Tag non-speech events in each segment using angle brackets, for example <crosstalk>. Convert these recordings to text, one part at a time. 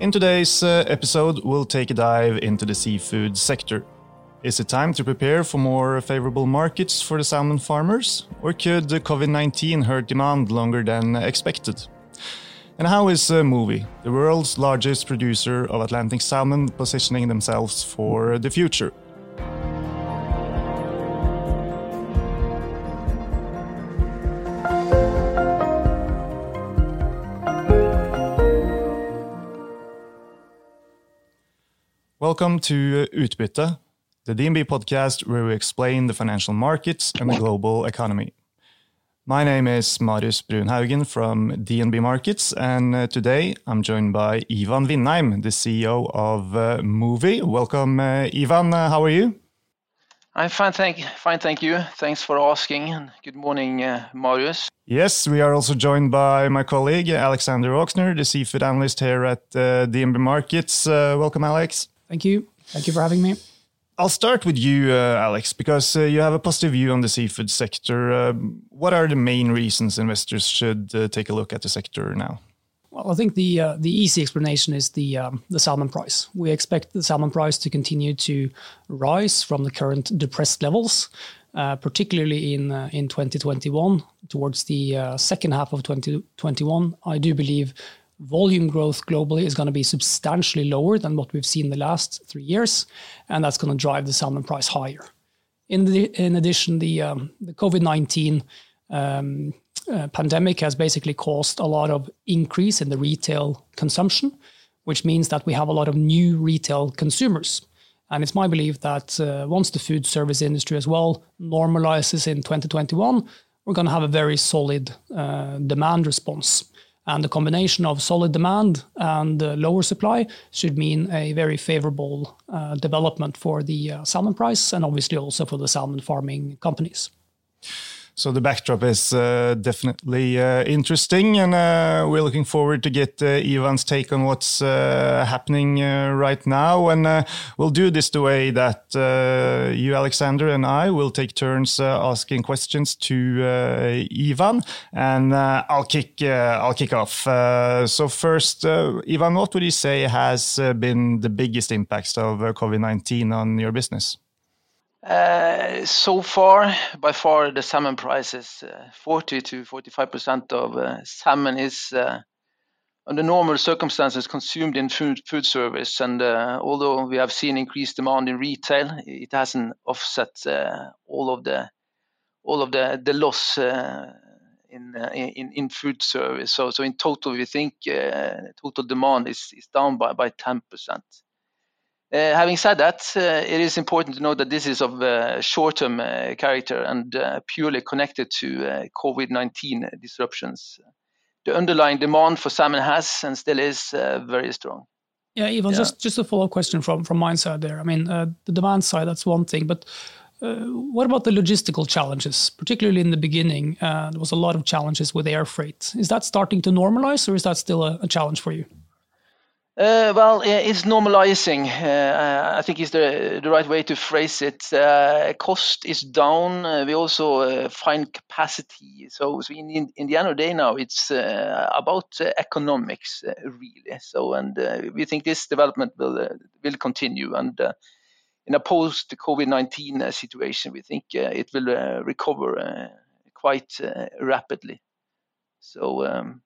In today's uh, episode, we'll take a dive into the seafood sector. Is it time to prepare for more favorable markets for the salmon farmers? Or could COVID 19 hurt demand longer than expected? And how is uh, Mowi, the world's largest producer of Atlantic salmon, positioning themselves for the future? Welcome to Utbytte, the DNB podcast where we explain the financial markets and the global economy. My name is Marius Brunhaugen from DNB Markets, and uh, today I'm joined by Ivan Vindheim, the CEO of uh, Mowi. Welcome, uh, Ivan. Uh, how are you? I'm fine, thank fine, thank you. Thanks for asking, and good morning, uh, Marius. Yes, we are also joined by my colleague Alexander Aukner, the seafood analyst here at uh, DNB Markets. welcome, Alex. Thank you. Thank you for having me. I'll start with you, uh, Alex, because uh, you have a positive view on the seafood sector. Uh, what are the main reasons investors should uh, take a look at the sector now? Well, I think the uh, the easy explanation is the um, the salmon price. We expect the salmon price to continue to rise from the current depressed levels, uh, particularly in in 2021. Towards the second half of 2021, I do believe volume growth globally is going to be substantially lower than what we've seen the last three years, and that's going to drive the salmon price higher. In, the, in addition, the, um, the COVID 19 um, uh, pandemic has basically caused a lot of increase in the retail consumption, which means that we have a lot of new retail consumers. And it's my belief that uh, once the food service industry as well normalizes in 2021, we're going to have a very solid uh, demand response and the combination of solid demand and uh, lower supply should mean a very favorable uh, development for the uh, salmon price and obviously also for the salmon farming companies. So the backdrop is uh, definitely uh, interesting, and uh, we're looking forward to get uh, Ivan's take on what's uh, happening uh, right now. And we'll do this the way that you, Alexander, and I will take turns asking questions to Ivan, and I'll kick I'll kick off. so first, Ivan, what would you say has been the biggest impacts of COVID nineteen on your business? Uh, so far, by far, the salmon price is uh, 40 to 45 percent of uh, salmon is uh, under normal circumstances consumed in food, food service. And uh, although we have seen increased demand in retail, it hasn't offset uh, all of the all of the the loss in, in in food service. So so in total, we think total demand is is down by by 10 percent. Uh, having said that, uh, it is important to note that this is of uh, short-term uh, character and uh, purely connected to uh, COVID-19 disruptions. The underlying demand for salmon has and still is very strong. Yeah, Ivan, yeah. just just a follow-up question from from my side there. I mean, the demand side, that's one thing, but what about the logistical challenges? Particularly in the beginning, there was a lot of challenges with air freight. Is that starting to normalize, or is that still a challenge for you? Uh, well, it's normalizing. Uh, I think is the the right way to phrase it. Uh, cost is down. Uh, we also uh, find capacity. So, so in, in the end of the day, now it's uh, about economics, really. So, and we think this development will will continue. And in a post COVID nineteen situation, we think it will recover quite rapidly. So. Um,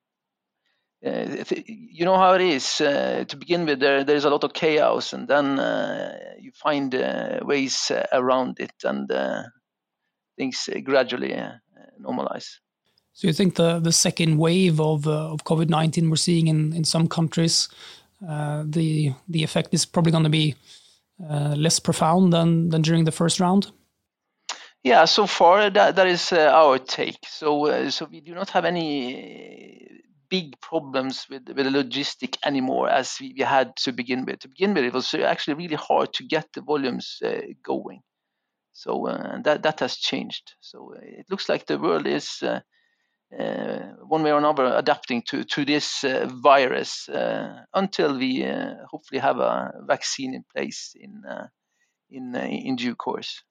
uh, you know how it is uh, to begin with there there's a lot of chaos and then uh, you find uh, ways uh, around it and uh, things gradually normalize. So you think the the second wave of of covid-19 we're seeing in in some countries the the effect is probably going to be less profound than than during the first round? Yeah so far that that is our take. So so we do not have any big problems with with the logistic anymore as we, we, had to begin with. To begin with, it was actually really hard to get the volumes uh, going. So uh, that that has changed. So uh, it looks like the world is uh, uh, one way or another adapting to to this uh, virus until we hopefully have a vaccine in place in in in due course.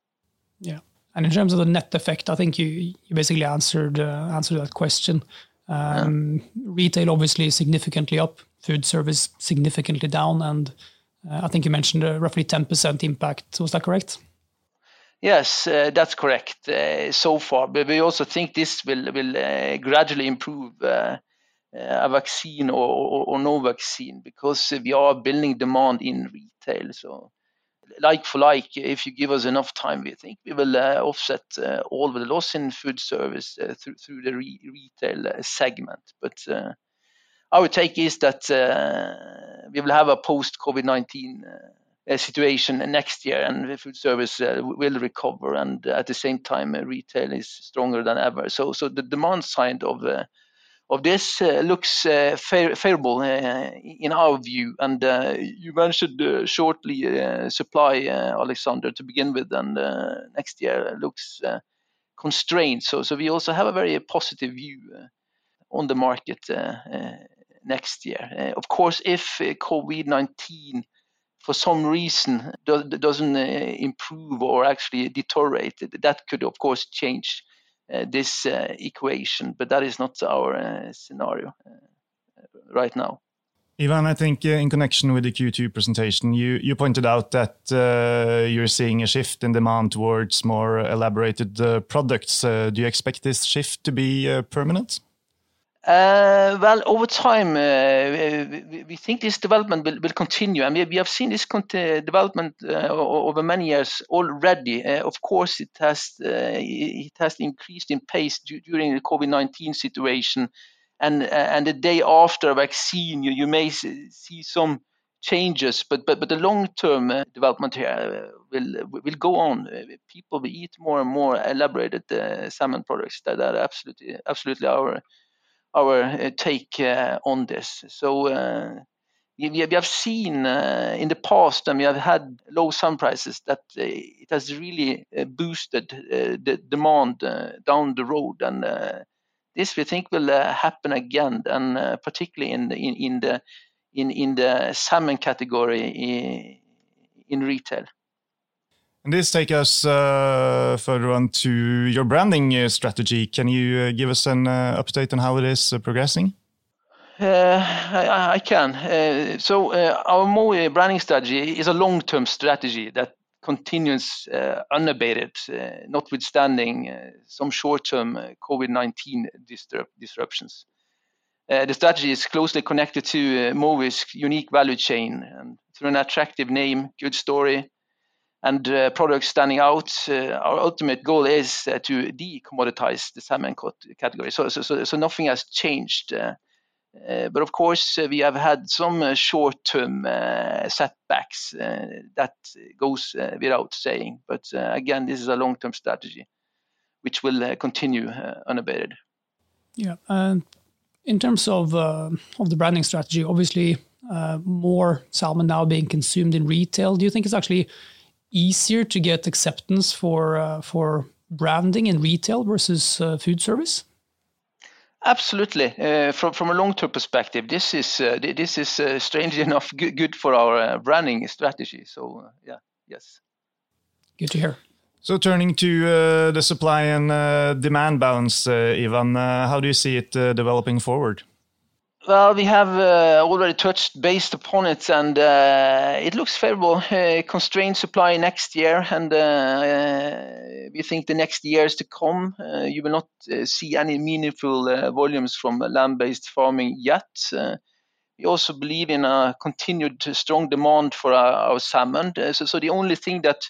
Yeah. And in terms of the net effect, I think you, you basically answered answered that question. Um, yeah. Retail obviously significantly up, food service significantly down, and I think you mentioned a roughly 10% impact. Was that correct? Yes, uh, that's correct uh, so far. But we also think this will will uh, gradually improve a vaccine or, or, or, no vaccine because we are building demand in retail. So, like for like, if you give us enough time, we think we will uh, offset uh, all the loss in food service uh, through through the re- retail segment. But our take is that we will have a post COVID nineteen situation next year, and the food service uh, will recover, and at the same time, uh, retail is stronger than ever. So, so the demand side of uh, of this uh, looks uh, favorable uh, in our view. And you mentioned shortly supply, Alexander, to begin with, and next year looks constrained. So, so we also have a very positive view on the market next year. of course, if COVID nineteen for some reason do, doesn't uh, improve or actually deteriorate, that could of course change uh, this uh, equation, but that is not our uh, scenario uh, right now. Ivan, I think uh, in connection with the Q2 presentation, you, you pointed out that you're seeing a shift in demand towards more elaborated products. do you expect this shift to be permanent? Uh, well, over time, uh, we think this development will, continue. Mean, we have seen this development uh, over many years already. Uh, of course, it has uh, it has increased in pace during the COVID nineteen situation, and uh, and the day after a vaccine, you, may see some changes, but but but the long term development here will will go on. People will eat more and more elaborated salmon products. That are absolutely absolutely our our uh, take uh, on this. So uh, we have seen uh, in the past, and we have had low sun prices, that uh, it has really uh, boosted the demand down the road. And this we think will happen again, and particularly in the in the in in the salmon category in, in retail. And this takes us uh, further on to your branding uh, strategy. Can you uh, give us an uh, update on how it is uh, progressing? Uh, I, I, can. so our Mowi branding strategy is a long-term strategy that continues unabated, notwithstanding some short-term COVID-19 disrupt disruptions. the strategy is closely connected to Mowi's unique value chain and through an attractive name, good story, and uh, products standing out. Uh, our ultimate goal is uh, to de-commoditize the salmon category. So, so, so, so nothing has changed. Uh, uh, but of course, uh, we have had some short-term setbacks. that goes without saying. But again, this is a long-term strategy, which will continue unabated. Yeah, and in terms of of the branding strategy, obviously, more salmon now being consumed in retail. Do you think it's actually easier to get acceptance for uh, for branding in retail versus uh, food service? Absolutely. Uh, from from a long term perspective, this is uh, this is uh, strangely <laughs> enough good, good for our uh, branding strategy. So yeah, yes. Good to hear. So turning to the supply and demand balance, Ivan, how do you see it developing forward? Well, we have uh, already touched based upon it, and uh, it looks favorable. Uh, constrained supply next year, and uh, uh, we think the next years to come, uh, you will not see any meaningful volumes from land-based farming yet. we also believe in a continued strong demand for our, our salmon. So, so, the only thing that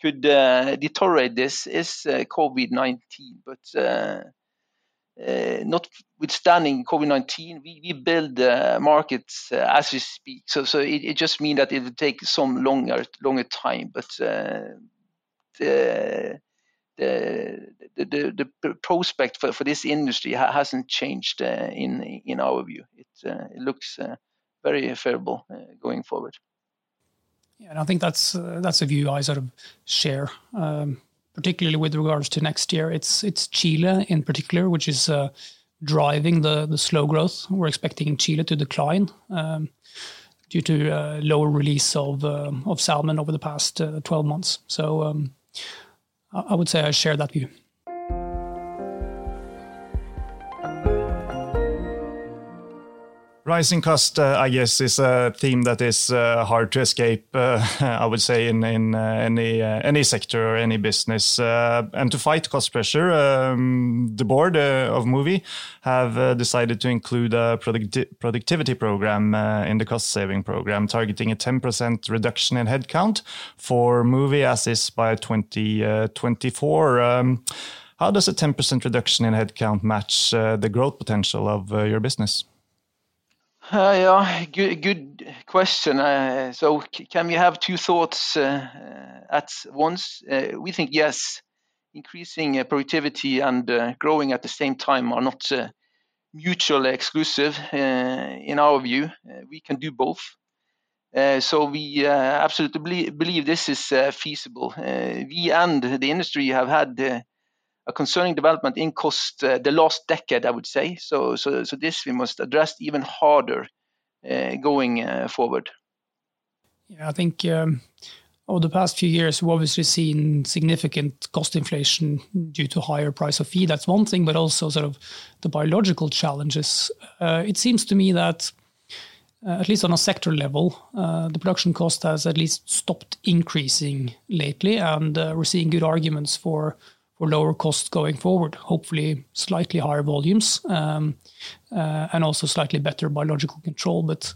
could deteriorate this is COVID-19, but uh, notwithstanding COVID-19, we, we build uh, markets uh, as we speak. So, so it, it just means that it will take some longer longer time. But uh, the, the, the, the prospect for, for this industry ha- hasn't changed uh, in in our view. It, uh, it looks very favorable going forward. Yeah, and I think that's that's a view I sort of share. Um, particularly with regards to next year. It's it's Chile in particular, which is uh, driving the the slow growth. We're expecting Chile to decline um, due to uh, lower release of uh, of salmon over the past uh, 12 months. So um, I would say I share that view. Rising cost, uh, I guess, is a theme that is uh, hard to escape. Uh, <laughs> I would say in in uh, any uh, any sector or any business, uh, and to fight cost pressure, um, the board of Mowi have decided to include a producti productivity program in the cost saving program, targeting a 10% reduction in headcount for Mowi as is by 2024. Um, how does a 10% reduction in headcount match the growth potential of your business? Uh, yeah, good, good question. Uh, so, can we have two thoughts uh, at once? Uh, we think yes. Increasing uh, productivity and uh, growing at the same time are not mutually exclusive in our view. we can do both. so, we absolutely believe this is feasible. we and the industry have had a concerning development in cost uh, the last decade, I would say. So, so, so this we must address even harder uh, going uh, forward. Yeah, I think um, over the past few years, we've obviously seen significant cost inflation due to higher price of feed. That's one thing, but also sort of the biological challenges. Uh, it seems to me that. Uh, at least on a sector level, uh, the production cost has at least stopped increasing lately, and we're seeing good arguments for for lower costs going forward, hopefully slightly higher volumes, um, uh, and also slightly better biological control. But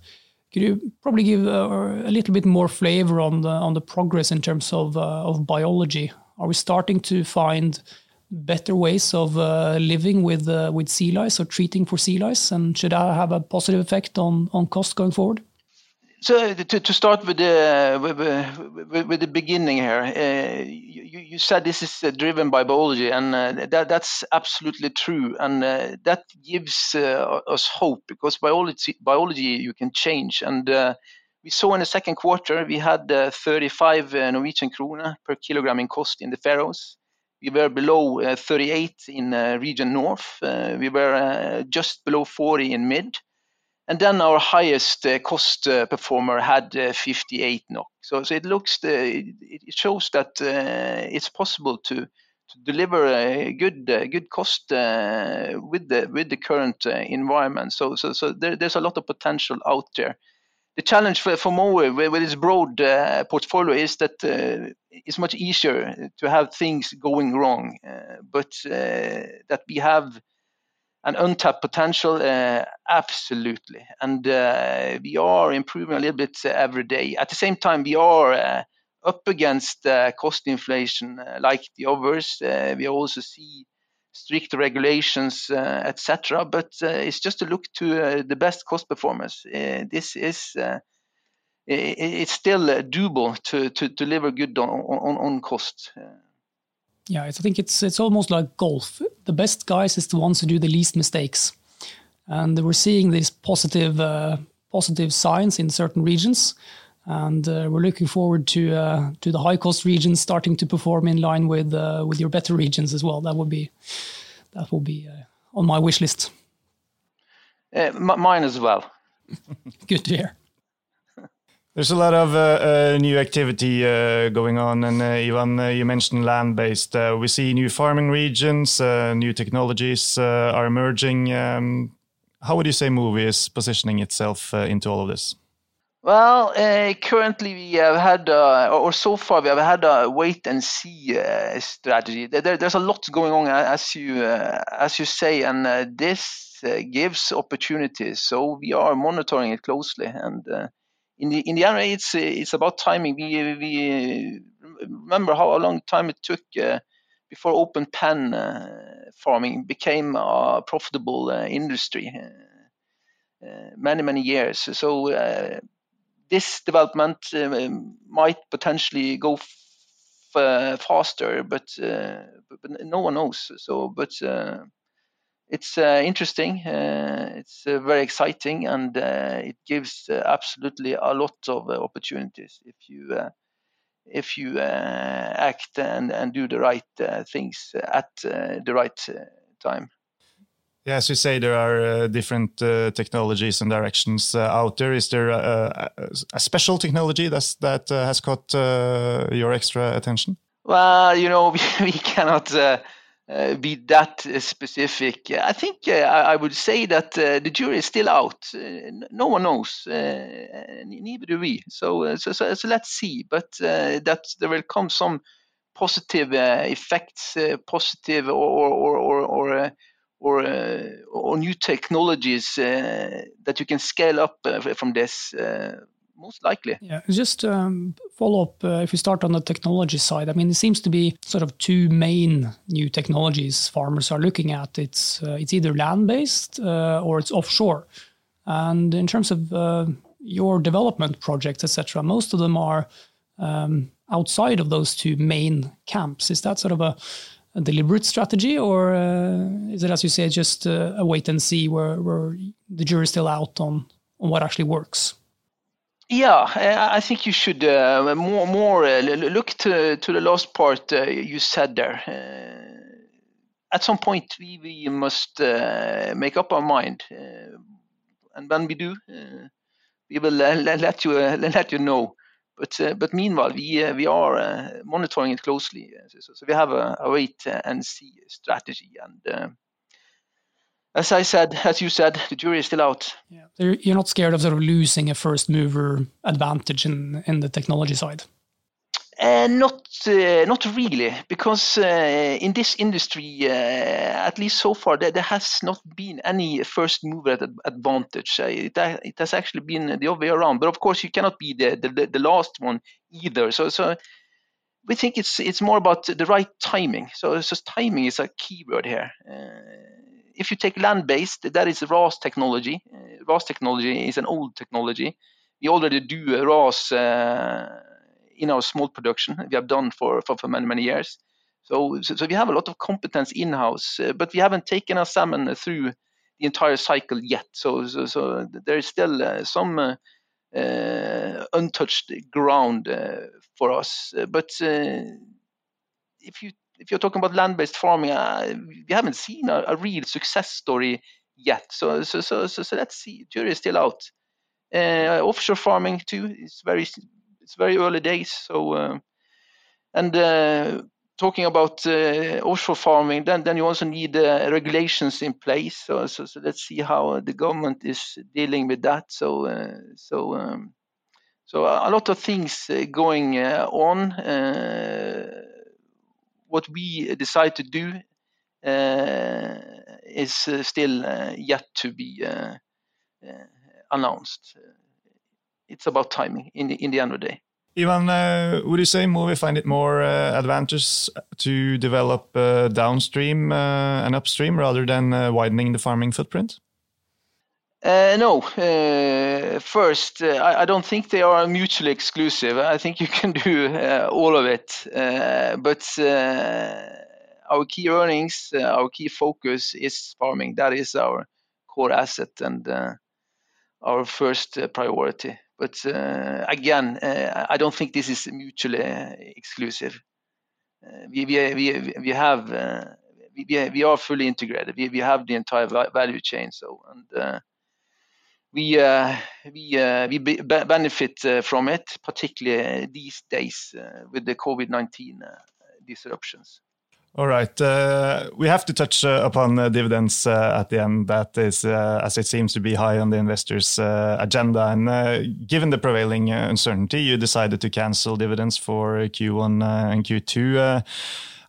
could you probably give uh, a little bit more flavor on the on the progress in terms of uh, of biology? Are we starting to find better ways of living with with sea lice or treating for sea lice, and should that have a positive effect on on cost going forward? So to, to start with the with, with the beginning here, uh, you, you said this is uh, driven by biology, and uh, that that's absolutely true, and uh, that gives uh, us hope because biology biology you can change, and uh, we saw in the second quarter we had 35 Norwegian krone per kilogram in cost in the Faroes. We were below 38 in region north. we were just below 40 in mid and then our highest uh, cost uh, performer had uh, 58 NOK. So, so it looks, it shows that it's possible to, deliver a good good cost with the with the current environment. So, so, so there, there's a lot of potential out there the challenge for, for Mowi with, its broad uh, portfolio is that uh, it's much easier to have things going wrong, uh, but that we have an untapped potential, uh, absolutely. And uh, we are improving a little bit uh, every day. At the same time, we are uh, up against uh, cost inflation uh, like the others. we also see strict regulations, etc. But it's just to look to the best cost performance. this is it's still doable to, to deliver good on, on, on cost. Yeah, I think it's it's almost like golf. The best guys is the ones who do the least mistakes, and we're seeing these positive uh, positive signs in certain regions, and uh, we're looking forward to uh, to the high cost regions starting to perform in line with uh, with your better regions as well. That would be that will be uh, on my wish list. Uh, mine as well. <laughs> Good to hear. There's a lot of uh, uh, new activity uh, going on, and uh, Ivan, uh, you mentioned land-based. Uh, we see new farming regions, new technologies are emerging. Um, how would you say Mowi is positioning itself into all of this? Well, currently we have had, or so far we have had a wait and see strategy. There, there's a lot going on, as you as you say, and this gives opportunities. So we are monitoring it closely and in the in the end, it's it's about timing. We we remember how long time it took uh, before open pen uh, farming became a profitable uh, industry. Uh, uh, many many years. So uh, this development um, might potentially go faster, but, but, but no one knows. So but it's uh, interesting. Uh, it's uh, very exciting, and uh, it gives uh, absolutely a lot of uh, opportunities if you if you act and, and do the right things at the right time. Yeah, as you say, there are different technologies and directions out there. Is there a, a special technology that's, that has caught your extra attention? Well, you know, <laughs> we, we cannot uh, Uh, be that uh, specific. I think uh, I would say that uh, the jury is still out. Uh, no one knows, neither do we. So, so, so, so, let's see. But that there will come some positive effects, positive or or or or, or, or new technologies that you can scale up from this most likely. Yeah, just um, follow up. Uh, if we start on the technology side, I mean, it seems to be sort of two main new technologies farmers are looking at. It's uh, it's either land based uh, or it's offshore. And in terms of uh, your development projects, etc., most of them are um, outside of those two main camps. Is that sort of a, a deliberate strategy, or uh, is it, as you say, just uh, a wait and see, where, where the jury's still out on on what actually works? Yeah, I think you should uh, more more uh, look to to the last part uh, you said there. Uh, at some point, we, we must uh, make up our mind, uh, and when we do, we will let you let you know. But but meanwhile, we we are monitoring it closely. So, so we have a, a wait and see strategy, and as I said, as you said, the jury is still out. Yeah. You're not scared of sort of losing a first mover advantage in, in the technology side? Uh, not uh, not really, because uh, in this industry, uh, at least so far, there, there, has not been any first mover advantage. Uh, it, it, has actually been the other way around. But of course, you cannot be the, the, the last one either. So, so we think it's it's more about the right timing. So, so timing is a key word here. If you take land-based, that is RAS technology. Uh, RAS technology is an old technology. We already do RAS uh, in our smolt production. We have done for, for, for many, many years. So, so, so, we have a lot of competence in-house, uh, but we haven't taken our salmon through the entire cycle yet. So, so, so there is still uh, some untouched ground for us. but if you if you're talking about land-based farming, uh, we haven't seen a, a, real success story yet. So, so, so, so, so let's see. Jury is still out. Uh, offshore farming too is very, it's very early days. So, uh, and uh, talking about uh, offshore farming, then then you also need uh, regulations in place. So, so, so let's see how the government is dealing with that. So, so. Um, so a lot of things going on what we decide to do uh, is uh, still uh, yet to be announced. It's about timing in the, in the end of the day. Ivan, uh, would you say Mowi find it more uh, advantageous to develop uh, downstream and upstream rather than widening the farming footprint? Uh, no. Uh, first, uh, I, I, don't think they are mutually exclusive. I think you <laughs> can do uh, all of it. Uh, but uh, our key earnings, our key focus is farming. That is our core asset and our first priority. But again, I don't think this is mutually exclusive. we, we, we, we have we, we are fully integrated. We, we have the entire value chain. So and we uh, we uh, we benefit uh, from it, particularly these days with the COVID-19 disruptions. All right. Uh, we have to touch uh, upon uh, dividends at the end. That is, as it seems to be high on the investors' agenda. And given the prevailing uncertainty, you decided to cancel dividends for Q1 and Q2.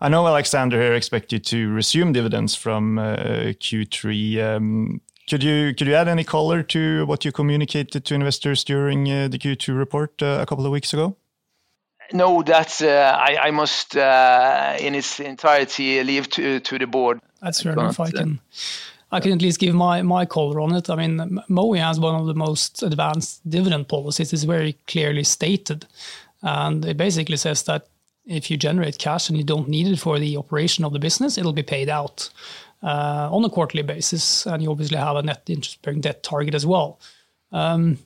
I know Alexander here expect you to resume dividends from Q3. Um, could you could you add any color to what you communicated to investors during uh, the Q2 report uh, a couple of weeks ago? No, that's uh, I, I, must uh, in its entirety leave to to the board. That's fair enough. I uh, can I can at least give my my color on it. I mean, Mowi has one of the most advanced dividend policies. It's very clearly stated, and it basically says that if you generate cash and you don't need it for the operation of the business, it'll be paid out uh, on a quarterly basis, and you obviously have a net interest-bearing debt target as well. Um,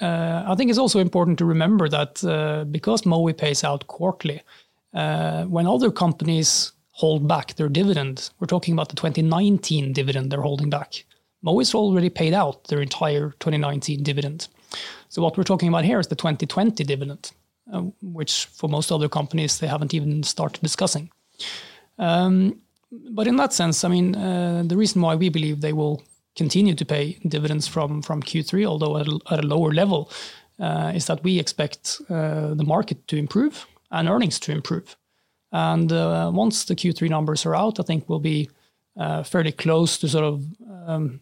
uh, I think it's also important to remember that uh, because Mowi pays out quarterly, when other companies hold back their dividend, we're talking about the 2019 dividend they're holding back. Mowi's already paid out their entire 2019 dividend. So what we're talking about here is the 2020 dividend, which for most other companies, they haven't even started discussing. Um, but in that sense, I mean, uh, the reason why we believe they will continue to pay dividends from from Q3, although at a, at a lower level, uh, is that we expect uh, the market to improve and earnings to improve. And uh, once the Q3 numbers are out, I think we'll be uh, fairly close to sort of um,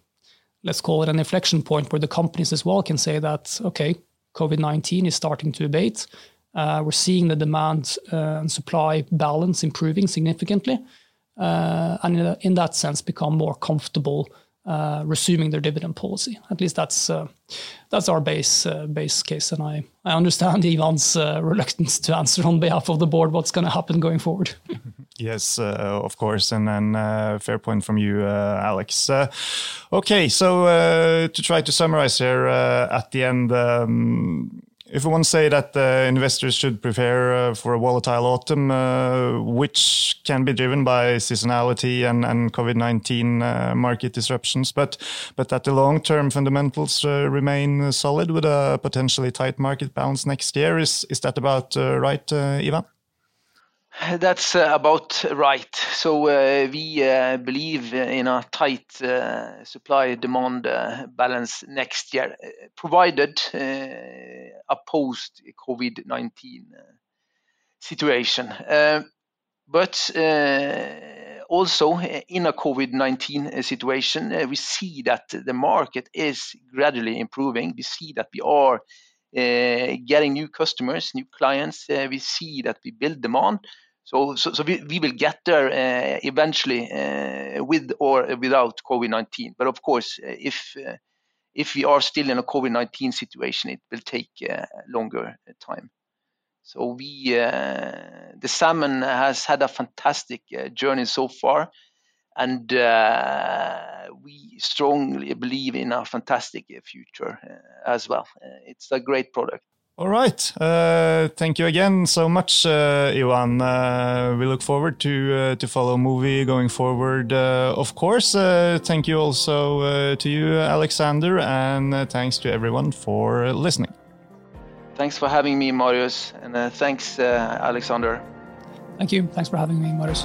let's call it an inflection point where the companies as well can say that okay, COVID nineteen is starting to abate. Uh, we're seeing the demand and supply balance improving significantly, and in, that sense, become more comfortable uh, resuming their dividend policy. At least that's uh, that's our base uh, base case, and I I understand <laughs> Ivan's reluctance to answer on behalf of the board what's going to happen going forward. <laughs> Yes, uh, of course, and then uh, fair point from you, uh, Alex. okay, so to try to summarize here at the end. Um, if to say that uh, investors should prepare uh, for a volatile autumn, uh, which can be driven by seasonality and, and COVID-19 uh, market disruptions, but but that the long-term fundamentals uh, remain solid with a potentially tight market bounce next year, is is that about uh, right, Ivan? That's uh, about right. So uh, we uh, believe in a tight uh, supply-demand uh, balance next year, uh, provided a post-COVID-19 situation. But also in a COVID-19 situation, we see that the market is gradually improving. We see that we are getting new customers, new clients. We see that we build demand. So, so, so we, we will get there uh, eventually with or without COVID-19. But of course, if if we are still in a COVID-19 situation, it will take longer time. So we, uh, the salmon has had a fantastic uh, journey so far, and uh, we strongly believe in a fantastic future as well. it's a great product. All right. Uh, thank you again so much, uh, Ivan. Uh, we look forward to uh, to follow Mowi going forward. Uh, of course. Uh, thank you also to you, Alexander, and thanks to everyone for listening. Thanks for having me, Marius, and thanks, Alexander. Thank you. Thanks for having me, Marius.